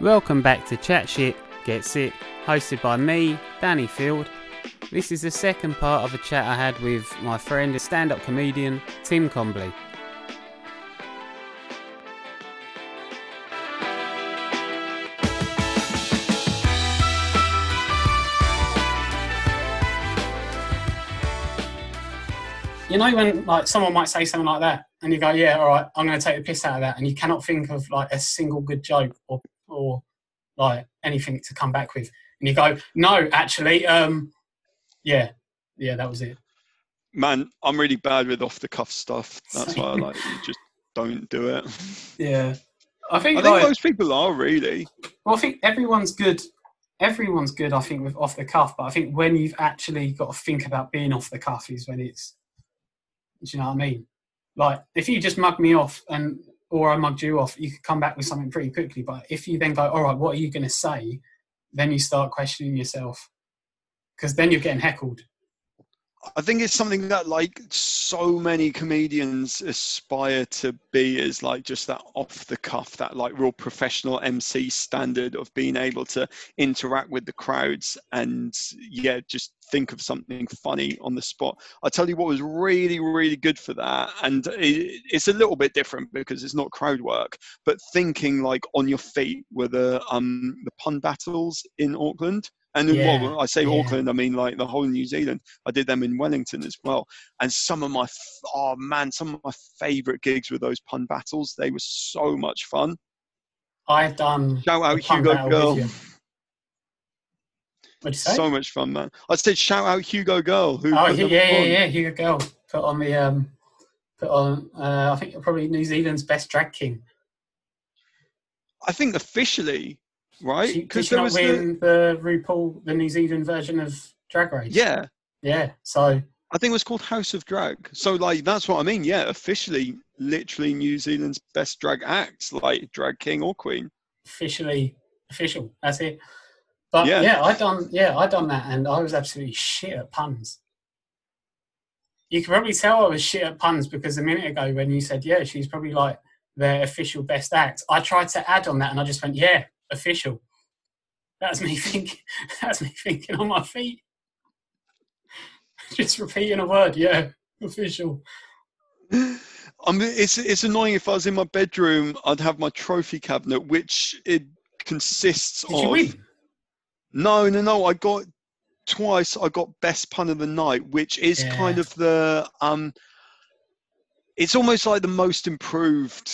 Welcome back to Chat Shit, Get Sit, hosted by me, Danny Field. This is the second part of a chat I had with my friend, stand up comedian, Tim Combley. You know when like someone might say something like that, and you go, "Yeah, all right, I'm going to take the piss out of that," and you cannot think of like a single good joke or or like anything to come back with, and you go, "No, actually, um, yeah, yeah, that was it." Man, I'm really bad with off the cuff stuff. That's why I like you just don't do it. Yeah, I think I think like, most people are really. well, I think everyone's good. Everyone's good, I think, with off the cuff. But I think when you've actually got to think about being off the cuff is when it's. Do you know what I mean? Like if you just mug me off and or I mugged you off, you could come back with something pretty quickly. But if you then go, all right, what are you going to say? Then you start questioning yourself because then you're getting heckled. I think it's something that like so many comedians aspire to be is like just that off the cuff, that like real professional MC standard of being able to interact with the crowds and yeah, just think of something funny on the spot. I tell you what was really, really good for that, and it, it's a little bit different because it's not crowd work, but thinking like on your feet were the um the pun battles in Auckland. And Yeah, well, I say yeah. Auckland, I mean like the whole New Zealand. I did them in Wellington as well. And some of my, oh man, some of my favourite gigs were those pun battles. They were so much fun. I've done. Shout out Hugo Grrrl. What'd you say? So much fun, man. I said shout out Hugo Grrrl. Who oh yeah, yeah, yeah, on. yeah. Hugo Grrrl put on the um, put on. Uh, I think probably New Zealand's best drag king. I think officially, right? Because there not was the, win the RuPaul, the New Zealand version of Drag Race? yeah, yeah. So I think it was called House of Drag. So like that's what I mean. Yeah, officially, literally New Zealand's best drag act, like drag king or queen. officially official. That's it. But Yeah. yeah. I done yeah, I done that and I was absolutely shit at puns. You can probably tell I was shit at puns because a minute ago when you said, yeah, she's probably like their official best act, I tried to add on that and I just went, yeah, official. That's me thinking that's me thinking on my feet. just repeating a word, yeah, official. I mean, it's it's annoying. If I was in my bedroom, I'd have my trophy cabinet, which it consists Did of. No, no, no. I got twice. I got best pun of the night, which is kind of the um. It's almost like the most improved,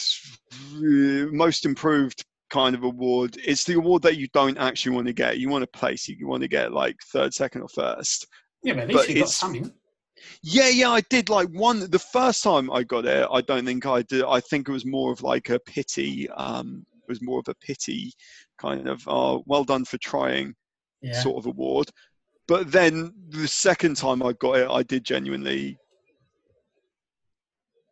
most improved kind of award. It's the award that you don't actually want to get. You want to place. You want to get like third, second, or first. Yeah, but at least But you got something. Yeah, yeah, I did like one. The first time I got it, I don't think I did. I think it was more of like a pity. Um, it was more of a pity kind of, oh, well done for trying Yeah. sort of award. But then the second time I got it, I did genuinely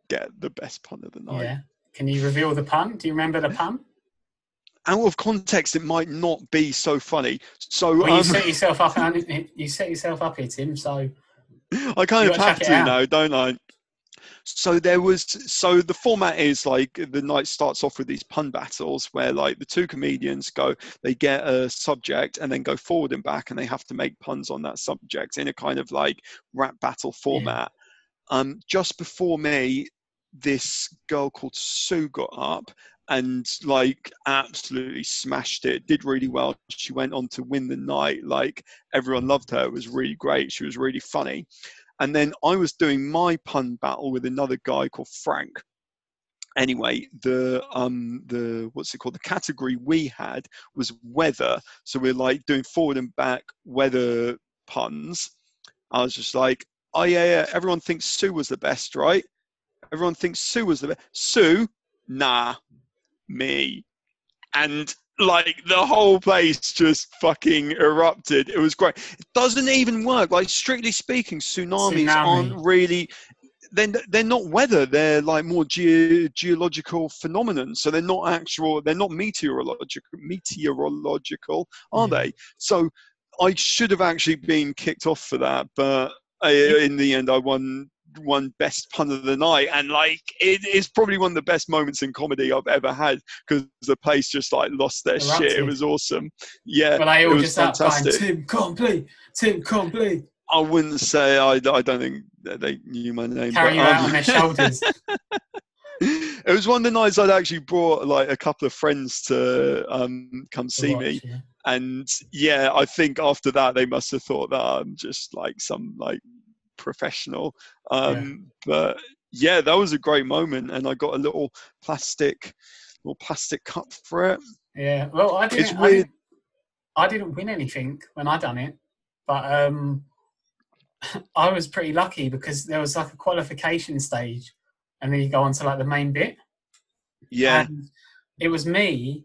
get the best pun of the night. yeah. Can you reveal the pun? Do you remember the pun? Out of context, it might not be so funny. So Well, you um, set yourself up. and You set yourself up here, Tim. So I kind You of have to now, don't I? So there was so the format is like the night starts off with these pun battles where like the two comedians go, they get a subject and then go forward and back and they have to make puns on that subject in a kind of like rap battle format. Um, just before me, this girl called Sue got up and like absolutely smashed it did really well she went on to win the night like everyone loved her it was really great she was really funny and then I was doing my pun battle with another guy called Frank. Anyway, the um the what's it called? The category we had was weather. So we're like doing forward and back weather puns. I was just like, oh yeah, yeah. Everyone thinks Sue was the best, right? Everyone thinks Sue was the best. Sue, nah, me. And like the whole place just fucking erupted. It was great. It doesn't even work. Like strictly speaking, tsunamis Tsunami. aren't really. Then they're not weather. They're like more ge- geological phenomenon. So they're not actual. They're not meteorological. Meteorological, are Yeah. they? So I should have actually been kicked off for that, but uh, I, in the end, I won won best pun of the night, and like it is probably one of the best moments in comedy I've ever had because the place just like lost their shit. It was awesome. Yeah, But it all just fantastic. Tim Combley, Tim Combley. I wouldn't say I, I don't think that they knew my name. Carry but, you out um, on their shoulders. it was one of the nights I'd actually brought like a couple of friends to um, come see watch, me, yeah. and yeah, I think after that they must have thought that I'm just like some like professional. Um, But yeah, that was a great moment, and I got a little plastic, little plastic cup for it. Yeah, well, I didn't. It's I weird. didn't, I didn't win anything when I done it, but um, I was pretty lucky because there was like a qualification stage, and then you go on to like the main bit. Yeah, And it was me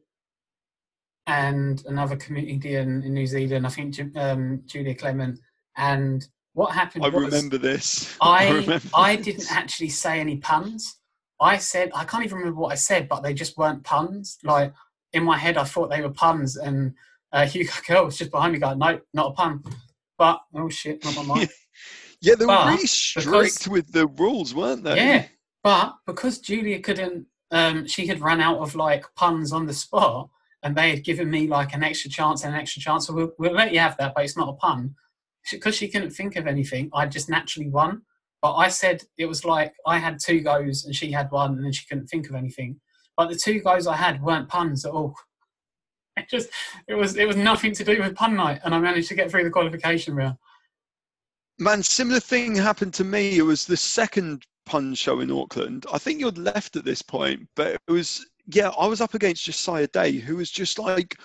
and another comedian in New Zealand. I think um, Julia Clement. And what happened? I was, remember this. I remember I this. didn't actually say any puns. I said I can't even remember what I said, but they just weren't puns. Like in my head, I thought they were puns, and uh, Hugo Grrrl was just behind me going, "No, not a pun." But oh shit, not my mic. Yeah, they were but really strict with the rules, weren't they? yeah, but because Julia couldn't, um, she had run out of like puns on the spot, and they had given me like an extra chance and an extra chance. So we'll, we'll let you have that, but it's not a pun. Because she couldn't think of anything, I just naturally won. But I said it was like I had two goes and she had one, and then she couldn't think of anything. But the two goes I had weren't puns at all. It just it was it was nothing to do with pun night, and I managed to get through the qualification round. Man, similar thing happened to me. It was the second pun show in Auckland. I think you'd left at this point, but it was yeah, I was up against Josiah Day, who was just like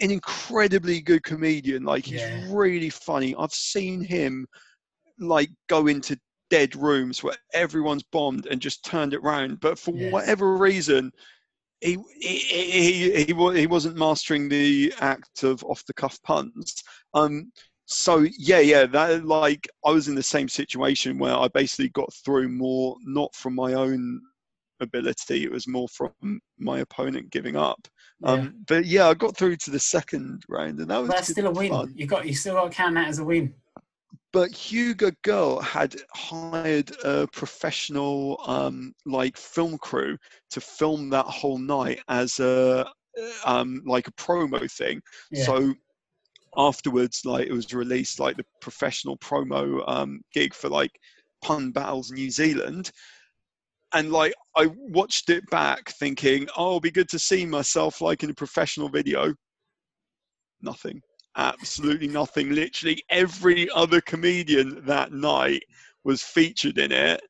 an incredibly good comedian. Like he's Yeah. really funny. I've seen him like go into dead rooms where everyone's bombed and just turned it round. But for Yeah. whatever reason, he he he he, he wasn't mastering the act of off the cuff puns. Um, so yeah, yeah, that like I was in the same situation where I basically got through more not from my own ability; it was more from my opponent giving up. Yeah. Um, but yeah, I got through to the second round, and that was That's still a win. fun. You got you still got to count that as a win. But Hugo Grrrl had hired a professional um, like film crew to film that whole night as a um, like a promo thing. Yeah. So afterwards, like it was released like the professional promo um, gig for like Pun Battles New Zealand. And like I watched it back thinking, oh, it'll be good to see myself like in a professional video. Nothing. Absolutely nothing. Literally every other comedian that night was featured in it.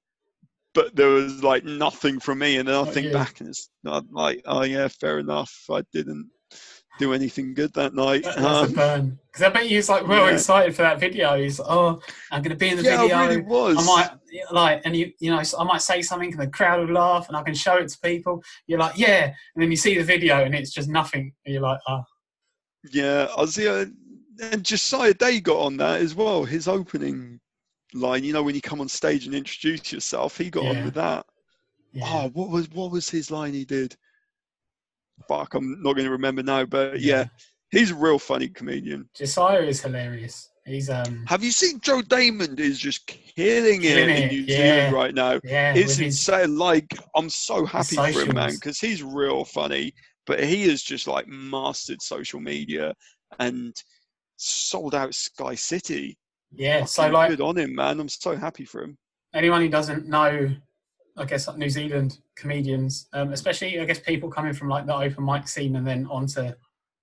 But there was like nothing from me, and then I Not think you. back and it's not like, oh yeah, fair enough. I didn't do anything good that night. That- That's Um, a burn. Because I bet you was like well yeah. excited for that video. He's like, oh, I'm going to be in the yeah, video. I really was. I might like, and you, you know, I might say something, and the crowd will laugh, and I can show it to people. You're like, yeah, and then you see the video, and it's just nothing. And you're like, oh, Yeah, I was yeah, and Josiah Day got on that as well. His opening line, you know, when you come on stage and introduce yourself, he got Yeah. on with that. yeah, Oh, what was what was his line he did? Fuck, I'm not going to remember now, but yeah. Yeah. he's a real funny comedian. Josiah is hilarious. He's um, Have you seen Joe Daymond is just killing it Killing in New yeah. Zealand right now? yeah, It's with his, insane. Like I'm so happy for him, man, because he's real funny. But he has just like mastered social media and sold out Sky City. yeah. So Fucking like, good on him, man. I'm so happy for him. anyone who doesn't know, I guess like New Zealand comedians, um, especially I guess people coming from like the open mic scene and then onto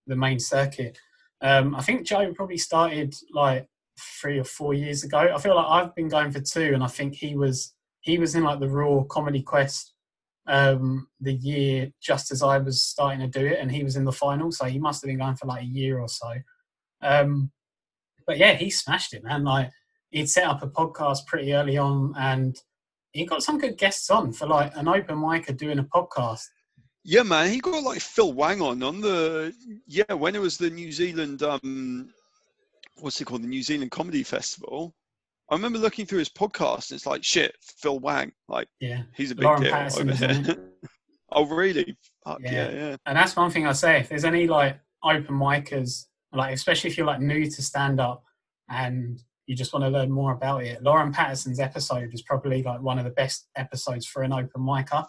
the main circuit. Um, I think Joe probably started like three or four years ago. I feel like I've been going for two, and I think he was he was in like the Raw Comedy Quest um, the year just as I was starting to do it, and he was in the final, so he must have been going for like a year or so. Um, but yeah, he smashed it, man. Like he'd set up a podcast pretty early on, and he got some good guests on for like an open micer doing a podcast. Yeah, man. He got like Phil Wang on on the yeah when it was the New Zealand um what's it called the New Zealand Comedy Festival. I remember looking through his podcast. And it's like shit, Phil Wang. Like Yeah, he's a big Lauren deal Pattison over here. oh really? Fuck Yeah. yeah, yeah. and that's one thing I say. If there's any like open micers, like especially if you're like new to stand up and you just want to learn more about it. Lauren Pattison's episode is probably like one of the best episodes for an open micer.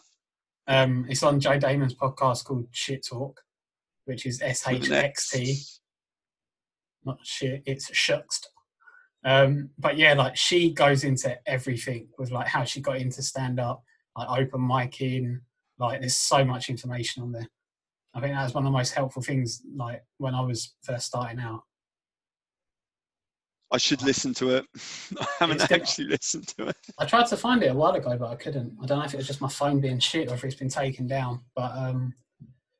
Um, it's on Joe Daymond's podcast called Shit Talk, which is S H X T, not shit. It's shuxed. Um, but yeah, like she goes into everything with like how she got into stand up, like open micing. Like there's so much information on there. I think that was one of the most helpful things. Like when I was first starting out. I should listen to it. I haven't It's good. actually listened to it. I tried to find it a while ago, but I couldn't. I don't know if it was just my phone being shit or if it's been taken down. But um,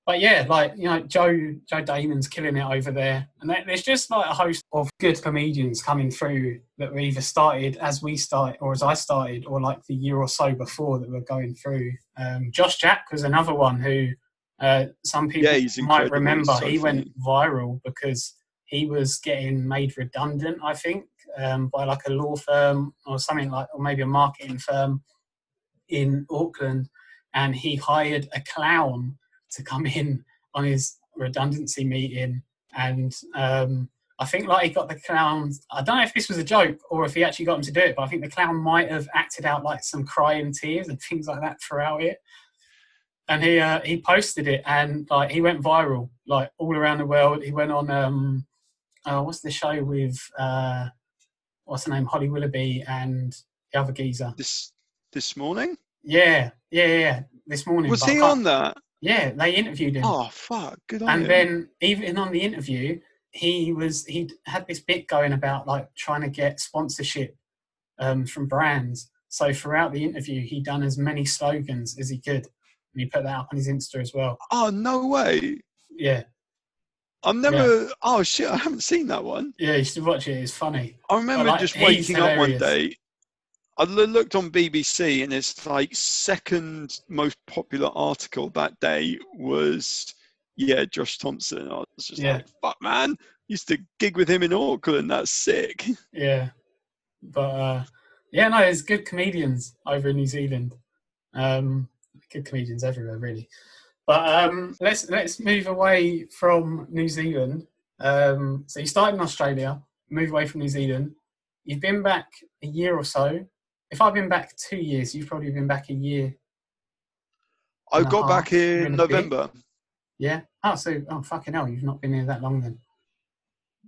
but yeah, like you know, Joe Joe Daymond's killing it over there, and there's just like a host of good comedians coming through that were either started as we started or as I started, or like the year or so before that were going through. Um, Josh Jack was another one who uh, some people Yeah, might remember. So he went viral because he was getting made redundant, I think, um, by like a law firm or something like, or maybe a marketing firm in Auckland, and he hired a clown to come in on his redundancy meeting, and um, I think like he got the clown. I don't know if this was a joke or if he actually got him to do it, but I think the clown might have acted out like some crying tears and things like that throughout it. And he uh, he posted it, and like he went viral, like all around the world. He went on um, uh, what's the show with uh, what's the name, Holly Willoughby and the other geezer. This this morning Yeah, yeah, yeah. This morning, was he on that? Yeah, they interviewed him, Oh fuck! Good on and him. then even on the interview, he was he had this bit going about like trying to get sponsorship um, from brands. So throughout the interview, he done as many slogans as he could, and he put that up on his Insta as well. oh no way! Yeah, I've never. Oh shit! I haven't seen that one. yeah, you should watch it. It's funny. I remember like, just waking up one day. I looked on BBC and it's like second most popular article that day was yeah Josh Thompson. I was just Yeah. like fuck man, used to gig with him in Auckland. That's sick. Yeah, but uh, yeah, no, there's good comedians over in New Zealand. Um, good comedians everywhere, really. But um, let's let's move away from New Zealand. Um, so you started in Australia, move away from New Zealand. You've been back a year or so. If I've been back two years, you've probably been back a year. I got back in bit. November. Yeah. Oh, so oh fucking hell, you've not been here that long then.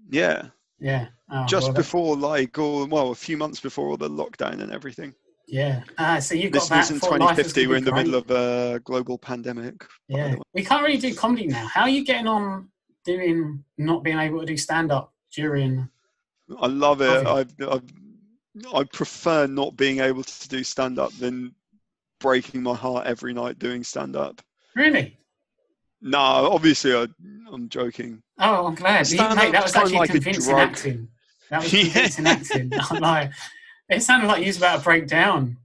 Yeah, Yeah. Oh, just well, before like or well a few months before all the lockdown and everything. Yeah. Ah, so you've got This back. was in thought life was 2050. We're in the middle of a global pandemic. Yeah, we can't really do comedy now. How are you getting on doing not being able to do stand up during? I love it. Love I, I prefer not being able to do stand up than breaking my heart every night doing stand up. Really? No, obviously I, I'm joking. Oh, I'm glad. You, mate, that was actually like convincing acting. That was convincing acting. I'm like, it sounded like you was about to break down.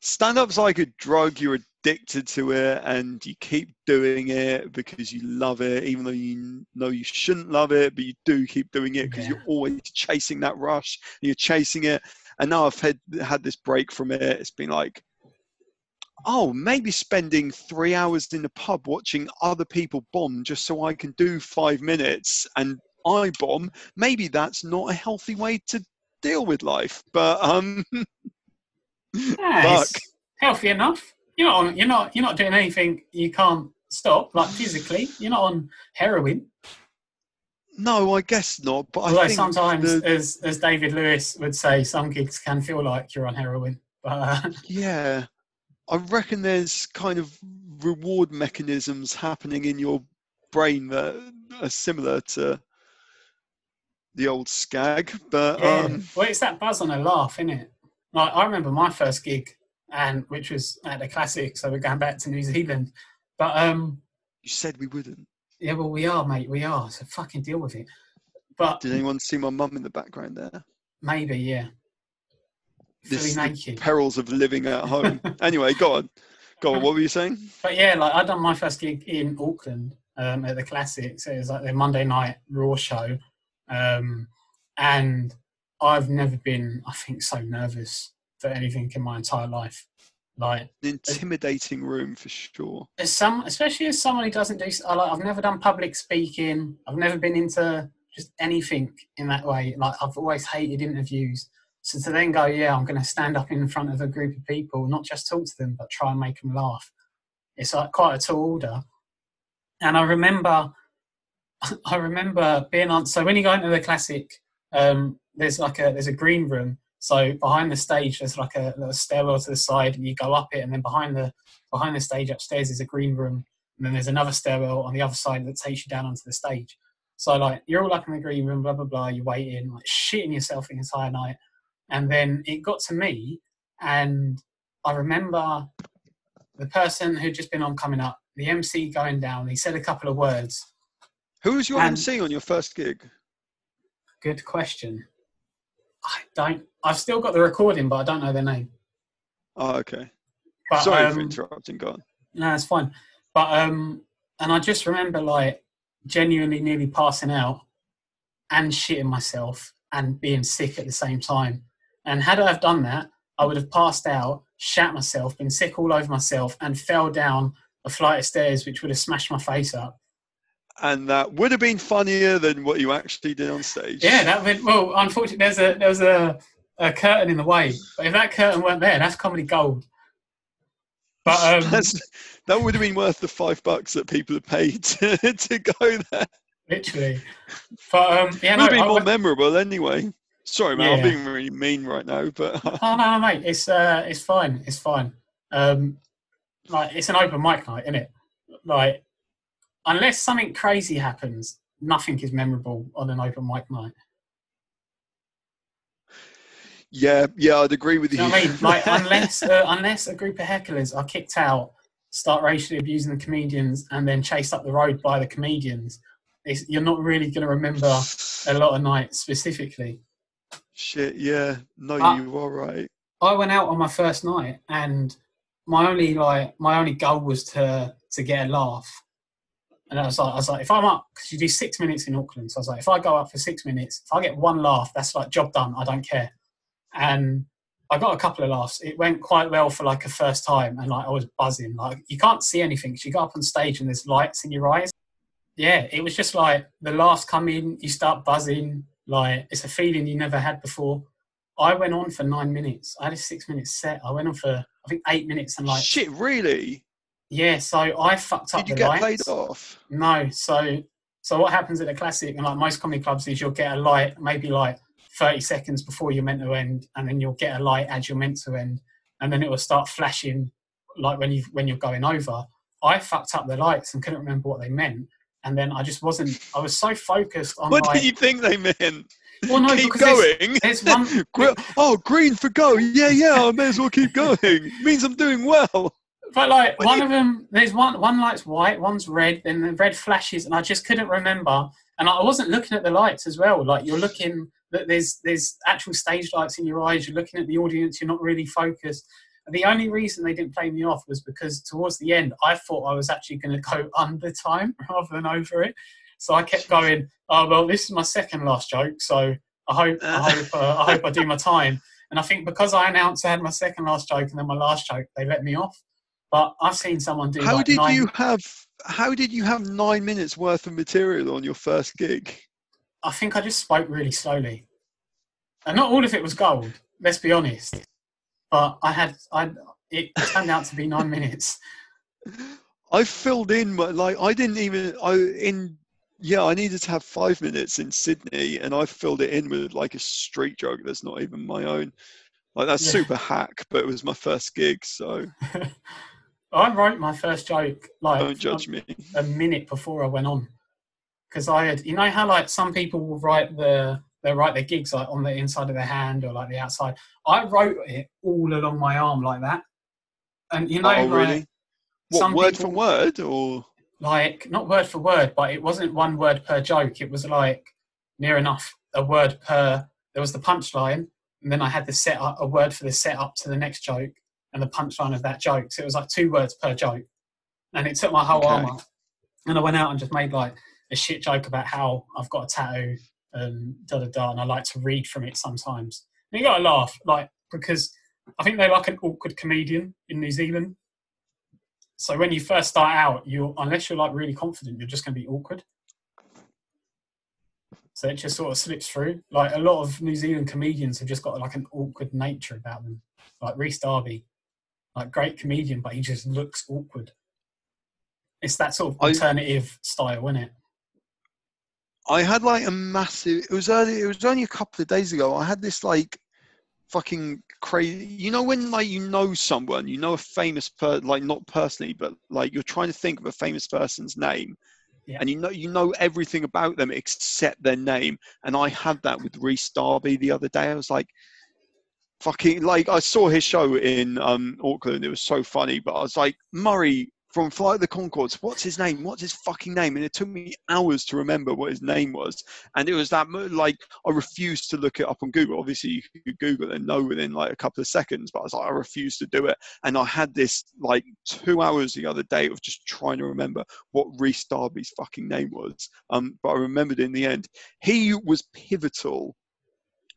Stand up's like a drug. You're addicted to it, and you keep doing it because you love it, even though you know you shouldn't love it, but you do keep doing it because Yeah. you're always chasing that rush. And you're chasing it, and now I've had had this break from it. It's been like, oh, maybe spending three hours in the pub watching other people bomb just so I can do five minutes and I bomb. Maybe that's not a healthy way to deal with life, but um. Yeah, it's healthy enough. You're not. On, you're not. You're not doing anything you can't stop, like physically. You're not on heroin. No, I guess not. But Although I think sometimes, the- as as David Lewis would say, some gigs can feel like you're on heroin. But yeah, I reckon there's kind of reward mechanisms happening in your brain that are similar to the old skag. But Yeah. um, well, it's that buzz on a laugh, isn't it? Like I remember my first gig, and which was at the Classic, so we're going back to New Zealand. But um, you said we wouldn't. yeah, well, we are, mate, we are. So fucking deal with it. But Did anyone see my mum in the background there? maybe, yeah. This the naked. perils of living at home. anyway, go on. Go on. What were you saying? But yeah, like I done my first gig in Auckland um, at the Classic, so it was like their Monday night Raw show, um, and I've never been, I think, so nervous for anything in my entire life. Like An intimidating room for sure. as some, especially as someone who doesn't do, I like, I've never done public speaking. I've never been into just anything in that way. Like I've always hated interviews. So to then go, yeah, I'm going to stand up in front of a group of people, not just talk to them, but try and make them laugh. It's like quite a tall order. And I remember, I remember being on. So when you go into the classic, um, there's like a there's a green room. So behind the stage, there's like a little stairwell to the side, and you go up it, and then behind the behind the stage upstairs is a green room, and then there's another stairwell on the other side that takes you down onto the stage. So like you're all up in the green room, blah blah blah. You're waiting, like shitting yourself the entire night, and then it got to me, and I remember the person who'd just been on coming up, the MC going down. He said a couple of words. Who was your And- MC on your first gig? Good question. I don't. I've still got the recording, but I don't know their name. Oh, okay. But, Sorry for um, interrupting. Go on. No, it's fine. But um, and I just remember like genuinely nearly passing out and shitting myself and being sick at the same time. And had I have done that, I would have passed out, shat myself, been sick all over myself, and fell down a flight of stairs, which would have smashed my face up. And that would have been funnier than what you actually did on stage. Yeah, that would. Well, unfortunately, there's a there's a, a curtain in the way. But if that curtain weren't there, that's comedy gold. But um, that would have been worth the five bucks that people have paid to, to go there. literally. But um, yeah, It no, would have been I more went- memorable anyway. Sorry, man, I'm being really mean right now, but Oh no, no, mate. It's uh, it's fine. It's fine. Um, like it's an open mic night, isn't it? Like, unless something crazy happens, nothing is memorable on an open mic night. yeah, yeah, I'd agree with you. you know I mean? Like, unless uh, unless a group of hecklers are kicked out, start racially abusing the comedians, and then chased up the road by the comedians, you're not really going to remember a lot of nights specifically. Shit, yeah, no, Ah. you are right. I went out on my first night, and my only like my only goal was to to get a laugh. And I was like, I was like, if I'm up, because you do six minutes in Auckland, so I was like, if I go up for six minutes, if I get one laugh, that's like job done. I don't care. And I got a couple of laughs. It went quite well for like a first time, and like I was buzzing. Like you can't see anything. 'cause you go up on stage and there's lights in your eyes. Yeah, it was just like the laughs come in, you start buzzing. Like it's a feeling you never had before. I went on for nine minutes. I had a six minute set. I went on for I think eight minutes and like Shit, really? Yeah. So I fucked up Did you the get lights. off? No. So so what happens at the classic and like most comedy clubs is you'll get a light maybe like thirty seconds before you're meant to end, and then you'll get a light as you're meant to end, and then it will start flashing like when you when you're going over. I fucked up the lights and couldn't remember what they meant. And then I just wasn't. I was so focused on What like. do you think they meant? well, no, keep because there's- going. There's one. Oh, green for go. Yeah, yeah, I may as well keep going. means I'm doing well. But like What one of them, there's one one light's white, one's red, then the red flashes, and I just couldn't remember. And I wasn't looking at the lights as well. Like you're looking that there's there's actual stage lights in your eyes. You're looking at the audience. You're not really focused. And the only reason they didn't play me off was because towards the end, I thought I was actually going to go under time rather than over it. So I kept going. Oh well, this is my second last joke. So I hope I hope uh, I hope I do my time. And I think because I announced I had my second last joke and then my last joke, they let me off. But I've seen someone do. How like did nine, you have? How did you have nine minutes worth of material on your first gig? I think I just spoke really slowly, and not all of it was gold. Let's be honest. But I had I. It turned out to be nine minutes. I filled in but like I didn't even I in yeah I needed to have five minutes in Sydney and I filled it in with like a street joke that's not even my own. Like that's Yeah. super hack, but it was my first gig, so I wrote my first joke like don't judge me. a minute before I went on because I had you know how like some people will write the they write their gigs like on the inside of their hand or like the outside. I wrote it all along my arm like that, and you know oh like, really? What some word people- for word or like not word for word, but it wasn't one word per joke. It was like near enough a word per. There was the punchline, and then I had the set up a word for the setup to the next joke and the punchline of that joke. So it was like two words per joke, and it took my whole Okay. arm up. And I went out and just made like a shit joke about how I've got a tattoo and da da da, and I like to read from it sometimes. And you got to laugh, like because I think they're like an awkward comedian in New Zealand. So when you first start out, you unless you're like really confident, you're just going to be awkward. So it just sort of slips through. Like a lot of New Zealand comedians have just got like an awkward nature about them. Like Rhys Darby, like great comedian, but he just looks awkward. It's that sort of I- alternative style, isn't it? I had like a massive. It was early. It was only a couple of days ago. I had this like fucking crazy. You know when like you know someone, you know a famous per like not personally, but like you're trying to think of a famous person's name, Yeah. and you know you know everything about them except their name. And I had that with Rhys Darby the other day. I was like. Fucking like I saw his show in um Auckland. It was so funny, but I was like Murray from Flight of the Conchords. What's his name? What's his fucking name? And it took me hours to remember what his name was. And it was that like I refused to look it up on Google. Obviously, you could Google and know within like a couple of seconds, but I was like, I refused to do it. And I had this like two hours the other day of just trying to remember what Rhys Darby's fucking name was. Um, but I remembered in the end. He was pivotal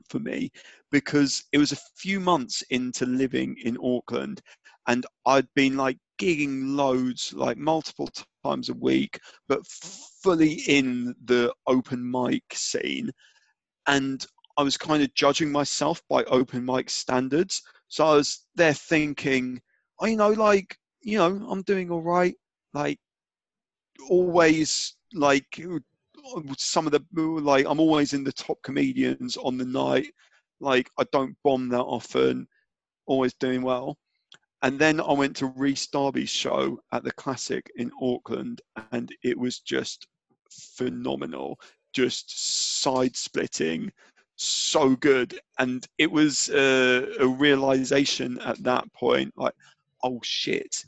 for me because it was a few months into living in Auckland and I'd been like gigging loads, like multiple times a week, but fully in the open mic scene. And I was kind of judging myself by open mic standards. So I was there thinking, oh, you know, like, you know, I'm doing all right. Like, always, like, some of the, like, I'm always in the top comedians on the night. Like, I don't bomb that often, always doing well. And then I went to Rhys Darby's show at the Classic in Auckland, and it was just phenomenal, just side splitting, so good. And it was uh, a realization at that point, like, oh shit,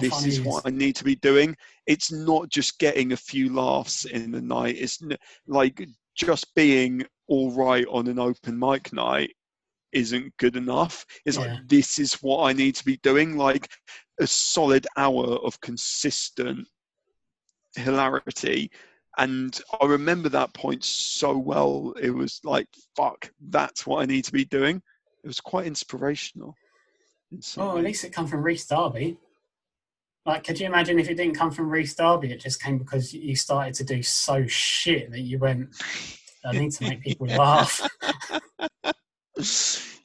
this is what I need to be doing. It's not just getting a few laughs in the night. It's n- like just being all right on an open mic night isn't good enough. It's Yeah. like this is what I need to be doing. Like a solid hour of consistent hilarity. And I remember that point so well. It was like, fuck, that's what I need to be doing. It was quite inspirational. in Oh, at least it come from Rhys Darby. Like, could you imagine if it didn't come from Rhys Darby, it just came because you started to do so shit that you went, I need to make people laugh.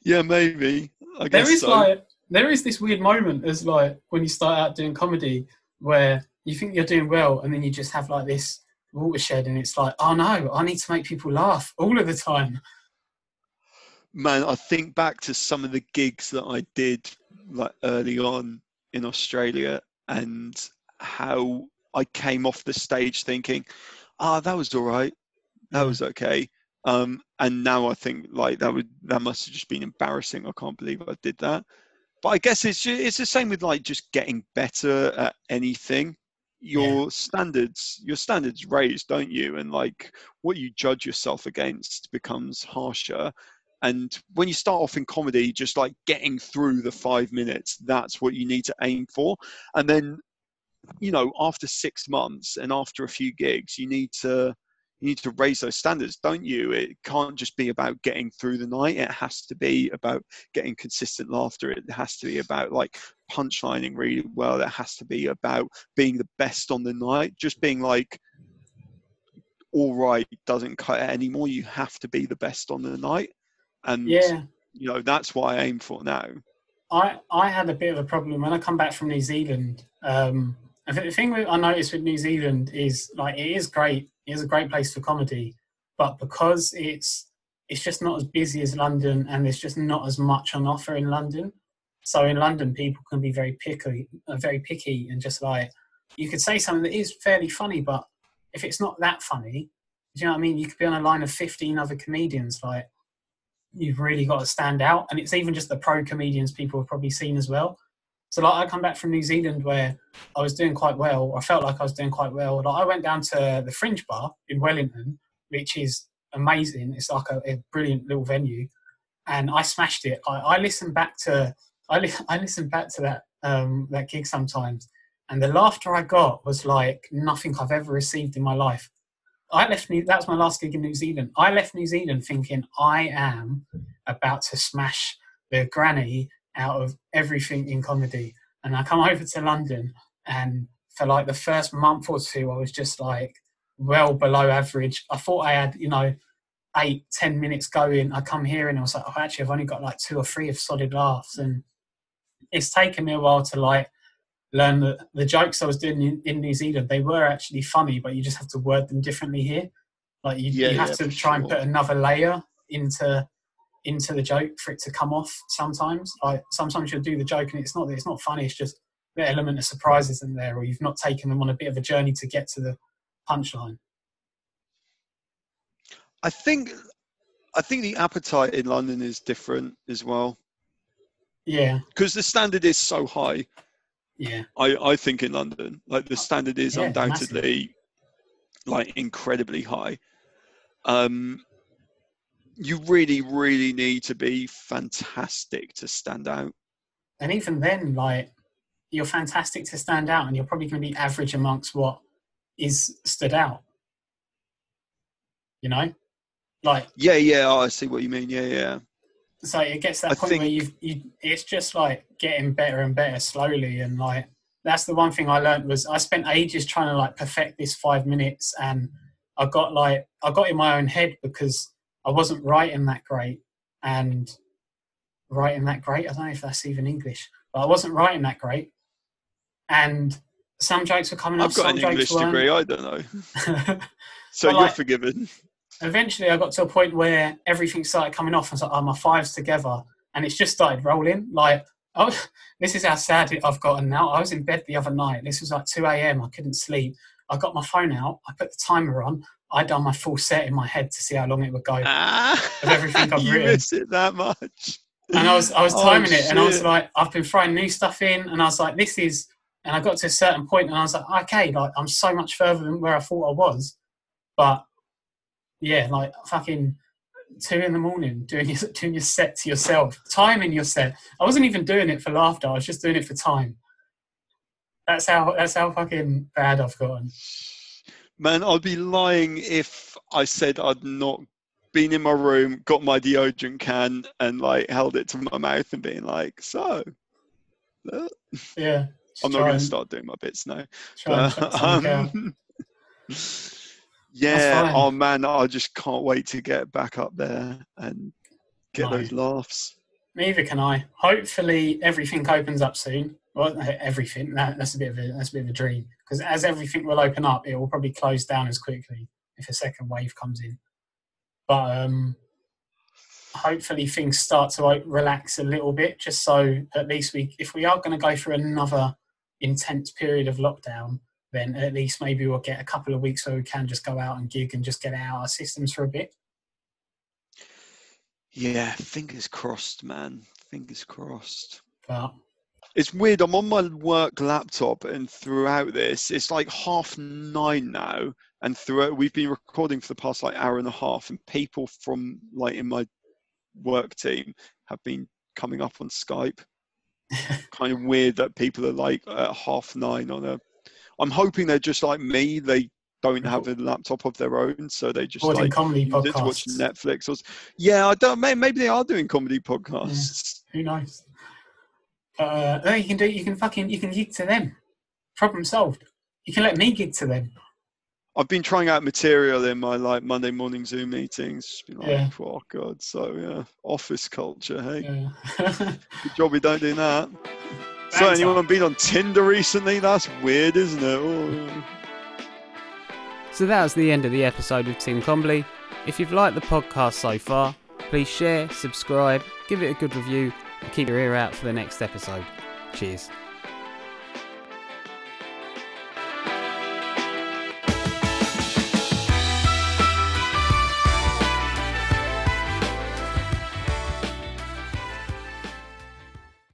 yeah, maybe. I guess there is so. like, there is this weird moment as like when you start out doing comedy where you think you're doing well and then you just have like this watershed and it's like, oh no, I need to make people laugh all of the time. Man, I think back to some of the gigs that I did like early on in Australia and how I came off the stage thinking, ah, that was all right. That was okay. Um, and now I think like that would that must have just been embarrassing. I can't believe I did that. But I guess it's it's the same with like just getting better at anything. Your standards your standards raise, don't you? And like what you judge yourself against becomes harsher. And when you start off in comedy, just like getting through the five minutes, that's what you need to aim for. And then, you know, after six months and after a few gigs, you need to you need to raise those standards, don't you? It can't just be about getting through the night. It has to be about getting consistent laughter. It has to be about like punchlining really well. It has to be about being the best on the night. Just being like all right doesn't cut it anymore. You have to be the best on the night. And Yeah. you know, that's what I aim for now. I, I had a bit of a problem when I come back from New Zealand. Um, the thing I noticed with New Zealand is like it is great. It is a great place for comedy, but because it's it's just not as busy as London, and there's just not as much on offer in London. So in London, people can be very picky, uh, very picky, and just like you could say something that is fairly funny, but if it's not that funny, do you know what I mean? You could be on a line of 15 other comedians, like you've really got to stand out. And it's even just the pro comedians people have probably seen as well. So like I come back from New Zealand where I was doing quite well. I felt like I was doing quite well. Like I went down to the Fringe Bar in Wellington, which is amazing. It's like a, a brilliant little venue, and I smashed it. I, I listen back to I, li- I listen back to that um, that gig sometimes, and the laughter I got was like nothing I've ever received in my life. I left New, that was my last gig in New Zealand. I left New Zealand thinking I am about to smash the granny out of everything in comedy. And I come over to London and for like the first month or two I was just like well below average. I thought I had, you know, eight, ten minutes going. I come here and I was like, oh, actually, I've only got like two or three of solid laughs. And it's taken me a while to like learn that the jokes I was doing in, in New Zealand, they were actually funny, but you just have to word them differently here. Like you, Yeah, you have yeah, to try and put another layer into into the joke for it to come off sometimes. Like sometimes you'll do the joke and it's not it's not funny, it's just the element of surprise isn't there or you've not taken them on a bit of a journey to get to the punchline. I think I think the appetite in London is different as well Yeah, because the standard is so high. Yeah. I, I think in London, like the standard is Yeah, undoubtedly like incredibly high. Um, you really, really need to be fantastic to stand out. And even then, like you're fantastic to stand out, and you're probably going to be average amongst what is stood out. You know, like Yeah, yeah, oh, I see what you mean. Yeah, yeah. So it gets to that I point where you've you. It's just like getting better and better slowly, and like that's the one thing I learned was I spent ages trying to like perfect this five minutes, and I got like I got in my own head because I wasn't writing that great, and writing that great. I don't know if that's even English, but I wasn't writing that great, and some jokes were coming up. I've got some an English degree. I don't know. So you're like- forgiven. Eventually I got to a point where everything started coming off. I was like, oh, my fives together. And it's just started rolling. Like, oh, this is how sad I've gotten now. I was in bed the other night. This was like 2 a.m. I couldn't sleep. I got my phone out. I put the timer on. I done my full set in my head to see how long it would go. Ah, of everything I've you written. miss it that much. And I was I was Oh, timing it, and I was like, I've been throwing new stuff in, and I was like, this is. And I got to a certain point, and I was like, okay, like I'm so much further than where I thought I was. But yeah, like fucking two in the morning doing your doing your set to yourself, timing your set. I wasn't even doing it for laughter. I was just doing it for time. That's how that's how fucking bad I've gotten. Man, I'd be lying if I said I'd not been in my room, got my deodorant can, and like held it to my mouth and being like, "So." uh, Yeah. I'm not going to start doing my bits now. But, um, yeah, oh man, I just can't wait to get back up there and get No. those laughs. Neither can I. Hopefully, everything opens up soon. Well, everything. That, that's a bit of a that's a bit of a dream. Because as everything will open up, it will probably close down as quickly if a second wave comes in. But um, hopefully, things start to like, relax a little bit, just so at least we, if we are going to go through another intense period of lockdown, then at least maybe we'll get a couple of weeks where we can just go out and gig and just get out our systems for a bit. Yeah, fingers crossed, man. Fingers crossed. But It's weird. I'm on my work laptop, and throughout this, it's like half nine now. And throughout, we've been recording for the past like hour and a half, and people from like in my work team have been coming up on Skype. kind of weird that people are like at half nine on a. I'm hoping they're just like me. They don't have a laptop of their own, so they just like comedy to watch. Netflix. Or, yeah, I don't. Maybe they are doing comedy podcasts. Who knows? Uh, no, you can do. You can fucking. You can gig to them. Problem solved. You can let me gig to them. I've been trying out material in my like Monday morning Zoom meetings. Like, Yeah. oh god, so yeah, office culture. Hey, Yeah. good job we don't do that. So anyone been on Tinder recently? That's weird, isn't it? Oh. So that was the end of the episode with Tim Combley. If you've liked the podcast so far, please share, subscribe, give it a good review, and keep your ear out for the next episode. Cheers.